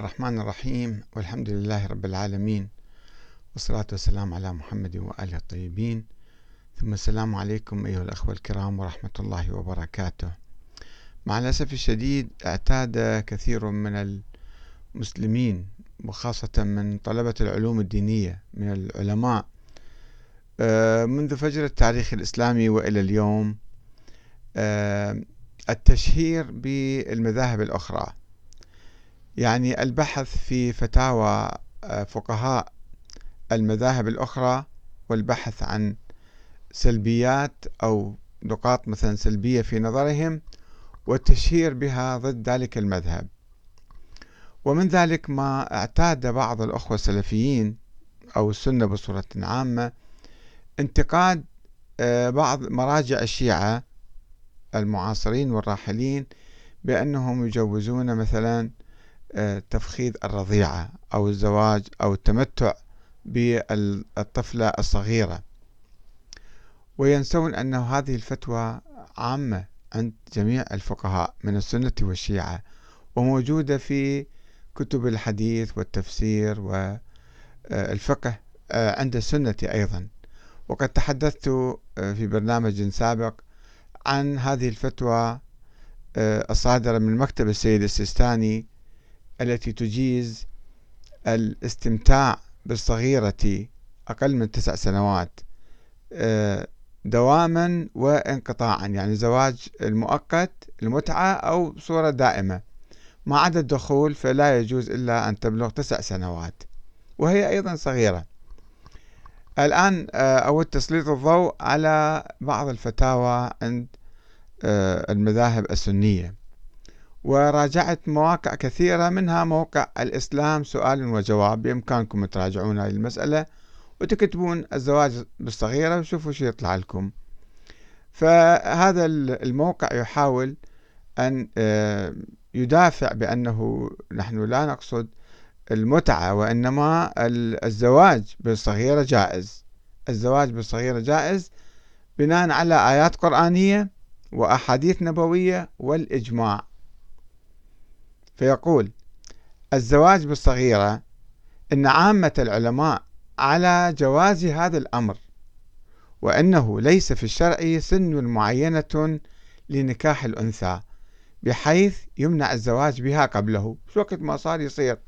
الرحمن الرحيم والحمد لله رب العالمين والصلاة والسلام على محمد وآله الطيبين. ثم السلام عليكم أيها الأخوة الكرام ورحمة الله وبركاته. مع الأسف الشديد اعتاد كثير من المسلمين وخاصة من طلبة العلوم الدينية من العلماء آه، منذ فجر التاريخ الإسلامي وإلى اليوم آه، التشهير بالمذاهب الأخرى. يعني البحث في فتاوى آه، فقهاء المذاهب الأخرى والبحث عن سلبيات أو نقاط مثلا سلبية في نظرهم والتشهير بها ضد ذلك المذهب. ومن ذلك ما اعتاد بعض الأخوة السلفيين أو السنة بصورة عامة انتقاد آه، بعض مراجع الشيعة المعاصرين والراحلين بأنهم يجوزون مثلا تفخيذ الرضيعة أو الزواج أو التمتع بالطفلة الصغيرة. وينسون أن هذه الفتوى عامة عند جميع الفقهاء من السنة والشيعة وموجودة في كتب الحديث والتفسير والفقه آه، عند السنة أيضا. وقد تحدثت آه، في برنامج سابق عن هذه الفتوى الصادرة من مكتب السيد السيستاني التي تجيز الاستمتاع بالصغيرة أقل من تسع سنوات آه، دواما وانقطاعا يعني زواج المؤقت المتعة أو صورة دائمة. ما عدا الدخول فلا يجوز إلا أن تبلغ تسع سنوات وهي أيضا صغيرة. الآن آه، أود تسليط الضوء على بعض الفتاوى عند آه، المذاهب السنية. وراجعت مواقع كثيرة منها موقع الإسلام سؤال وجواب. بإمكانكم تراجعون هذه المسألة وتكتبون الزواج بالصغيرة وشوفوا شو يطلع لكم. فهذا الموقع يحاول أن آه، يدافع بأنه نحن لا نقصد المتعة وإنما الزواج بالصغيرة جائز. الزواج بالصغيرة جائز بناء على آيات قرآنية وأحاديث نبوية والإجماع. فيقول الزواج بالصغيرة إن عامة العلماء على جواز هذا الأمر وأنه ليس في الشرع سن معينة لنكاح الأنثى بحيث يمنع الزواج بها قبله. شو وقت ما صار يصير.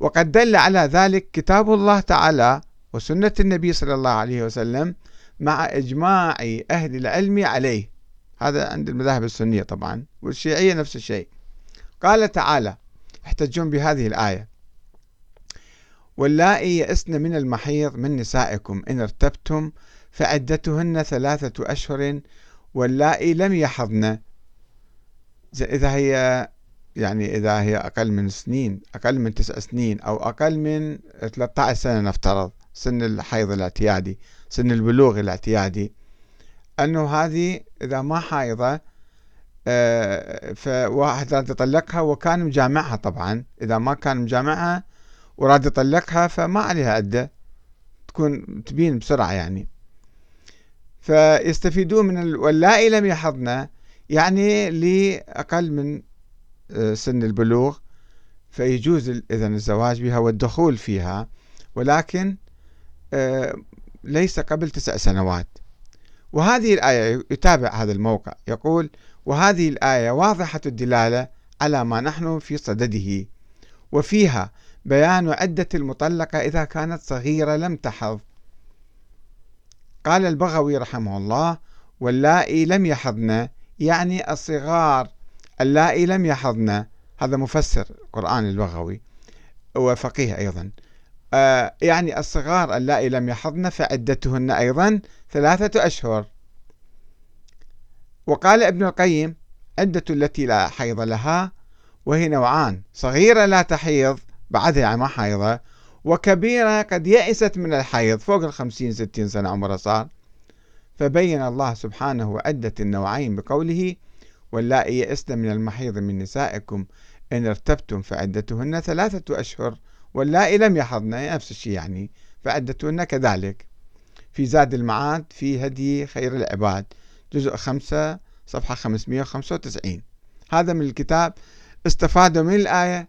وقد دل على ذلك كتاب الله تعالى وسنة النبي صلى الله عليه وسلم مع إجماع أهل العلم عليه. هذا عند المذاهب السنية طبعا والشيعية نفس الشيء. قال تعالى يحتجون بهذه الآية. واللائي يئسن من المحيض من نسائكم إن ارتبتم فعدتهن ثلاثة أشهر واللائي لم يحضن. إذا هي يعني إذا هي أقل من سنين أقل من تسع سنين أو أقل من 13 سنة نفترض سن الحيض الاعتيادي سن البلوغ الاعتيادي. أنه هذه إذا ما حايضة آه، فواحد راد يطلقها وكان مجامعها طبعا. إذا ما كان مجامعها وراد يطلقها فما عليها عدة تكون تبين بسرعة يعني. فيستفيدون من واللائي لم يحضن يعني لأقل من آه، سن البلوغ فيجوز إذن الزواج بها والدخول فيها. ولكن آه، ليس قبل تسع سنوات. وهذه الآية يتابع هذا الموقع. يقول وهذه الآية واضحة الدلالة على ما نحن في صدده وفيها بيان عدة المطلقة إذا كانت صغيرة لم تحض. قال البغوي رحمه الله واللائي لم يحضن يعني الصغار اللائي لم يحضن. هذا مفسر قرآن البغوي وفقيه أيضا. آه يعني الصغار اللائي لم يحضن فعدتهن أيضا ثلاثة أشهر. وقال ابن القيم عدة التي لا حيض لها وهي نوعان صغيرة لا تحيض بعدها ما حيضة وكبيرة قد يئست من الحيض فوق الخمسين ستين سنة عمرها صار. فبين الله سبحانه عدة النوعين بقوله واللائي يئسن من المحيض من نسائكم إن ارتبتم فعدتهن ثلاثة أشهر واللائي لم يحضن نفس الشيء يعني فعدتهن كذلك في زاد المعاد في هدي خير العباد. جزء خمسة صفحة 595 هذا من الكتاب استفادوا من الآية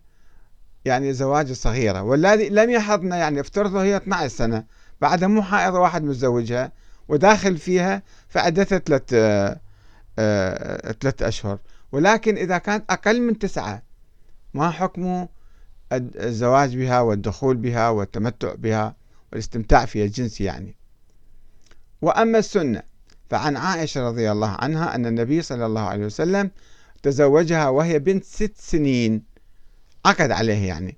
يعني زواج الصغيرة. والذي لم يحضنا يعني افترضوا هي 12 سنة بعدها مو حائض واحد متزوجها وداخل فيها فعدتها ثلاث آه، آه، ثلاث أشهر. ولكن إذا كانت أقل من تسعة ما حكم الزواج بها والدخول بها والتمتع بها والاستمتاع فيها الجنسي يعني. وأما السنة فعن عائشة رضي الله عنها أن النبي صلى الله عليه وسلم تزوجها وهي بنت ست سنين. عقد عليه يعني.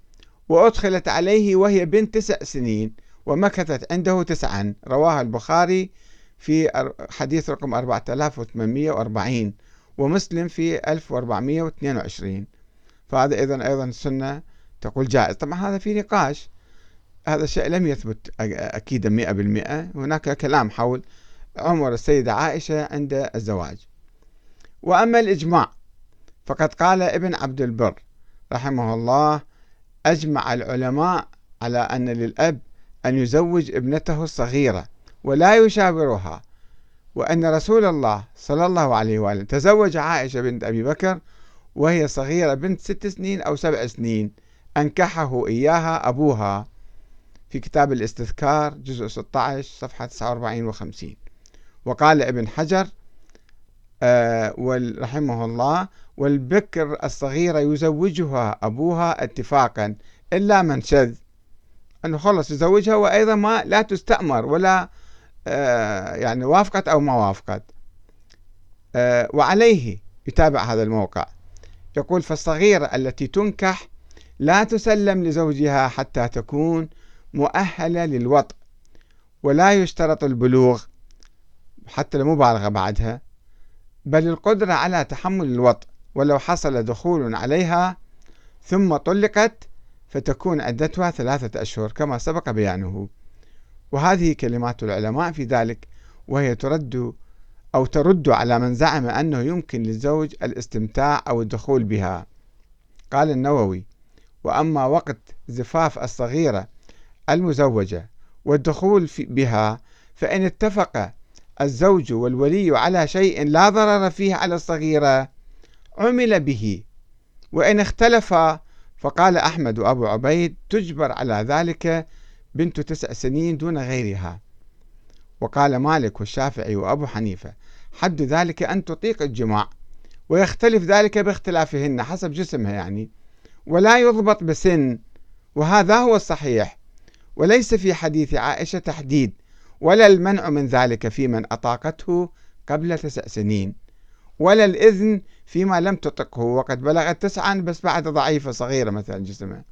وأدخلت عليه وهي بنت تسع سنين ومكثت عنده تسعا. رواه البخاري في حديث رقم 4840 ومسلم في 1422 فهذا إذن أيضا السنة تقول جائز. طبعا هذا في نقاش. هذا الشيء لم يثبت أكيدا مئة بالمئة. هناك كلام حول عمر السيدة عائشة عند الزواج. وأما الإجماع فقد قال ابن عبد البر رحمه الله أجمع العلماء على أن للأب أن يزوج ابنته الصغيرة ولا يشاورها وأن رسول الله صلى الله عليه وآله تزوج عائشة بنت أبي بكر وهي صغيرة بنت ست سنين أو سبع سنين أنكحه إياها أبوها. في كتاب الاستذكار جزء 16 صفحة 49 و 50 وقال ابن حجر آه رحمه الله والبكر الصغيرة يزوجها أبوها اتفاقا إلا من شذ. أنه خلص يزوجها وأيضا ما لا تستأمر ولا آه يعني وافقت أو ما وافقت. آه وعليه يتابع هذا الموقع. يقول فالصغيرة التي تنكح لا تسلم لزوجها حتى تكون مؤهلة للوطء ولا يشترط البلوغ حتى المبالغة بعدها بل القدرة على تحمل الوطء ولو حصل دخول عليها ثم طلقت فتكون عدتها ثلاثة أشهر كما سبق بيانه. وهذه كلمات العلماء في ذلك وهي ترد أو ترد على من زعم أنه يمكن للزوج الاستمتاع أو الدخول بها. قال النووي وأما وقت زفاف الصغيرة المزوجة والدخول بها فإن اتفق الزوج والولي على شيء لا ضرر فيه على الصغيرة عمل به وإن اختلفا فقال أحمد وأبو عبيد تجبر على ذلك بنت تسع سنين دون غيرها. وقال مالك والشافعي وأبو حنيفة حد ذلك أن تطيق الجماع ويختلف ذلك باختلافهن حسب جسمها يعني ولا يضبط بسن وهذا هو الصحيح وليس في حديث عائشة تحديد ولا المنع من ذلك في من أطاقته قبل تسع سنين ولا الإذن فيما لم تطقه. وقد بلغت تسعا بس بعد ضعيفة صغيرة مثلا جسمها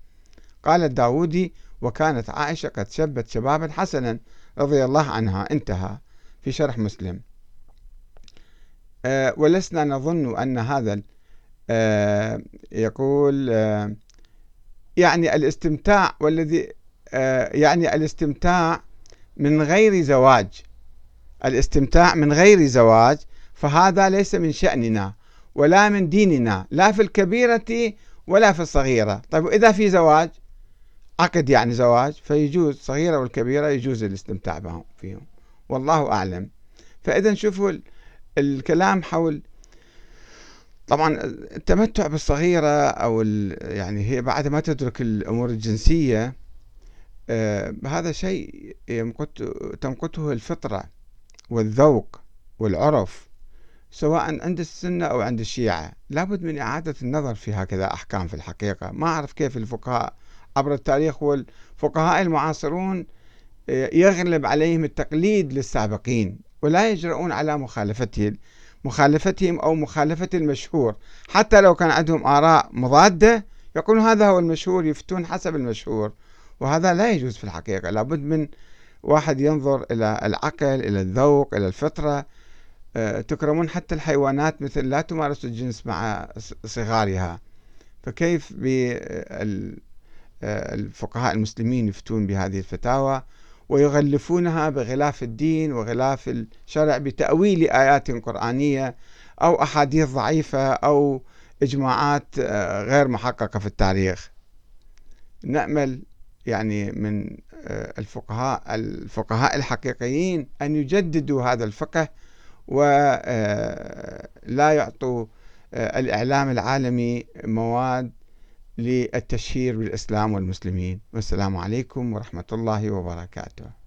قال الداودي وكانت عائشة قد شبت شبابا حسنا رضي الله عنها. انتهى في شرح مسلم. أه ولسنا نظن أن هذا أه يقول أه يعني الاستمتاع والذي أه يعني الاستمتاع من غير زواج الاستمتاع من غير زواج فهذا ليس من شأننا ولا من ديننا لا في الكبيرة ولا في الصغيرة. طيب إذا في زواج عقد يعني زواج فيجوز الصغيرة والكبيرة يجوز الاستمتاع بهم فيهم. والله أعلم. فإذا شوفوا الكلام حول طبعا التمتع بالصغيرة أو يعني هي بعد ما تدرك الأمور الجنسية هذا شيء تمقته الفطرة والذوق والعرف سواء عند السنة أو عند الشيعة. لابد من إعادة النظر في هكذا أحكام في الحقيقة. ما أعرف كيف الفقهاء عبر التاريخ والفقهاء المعاصرون آه، يغلب عليهم التقليد للسابقين ولا يجرؤون على مخالفته مخالفتهم أو مخالفة المشهور. حتى لو كان عندهم آراء مضادة يقولون هذا هو المشهور يفتون حسب المشهور. وهذا لا يجوز في الحقيقة. لابد من واحد ينظر إلى العقل إلى الذوق إلى الفطرة. آه، تكرمون حتى الحيوانات مثل لا تمارس الجنس مع صغارها. فكيف بالفقهاء المسلمين يفتون بهذه الفتاوى ويغلفونها بغلاف الدين وغلاف الشرع بتأويل آيات قرآنية أو أحاديث ضعيفة أو إجماعات آه، غير محققة في التاريخ. نأمل يعني من آه، الفقهاء الفقهاء الحقيقيين أن يجددوا هذا الفقه ولا آه، يعطوا الإعلام العالمي مواد للتشهير بالإسلام والمسلمين. والسلام عليكم ورحمة الله وبركاته.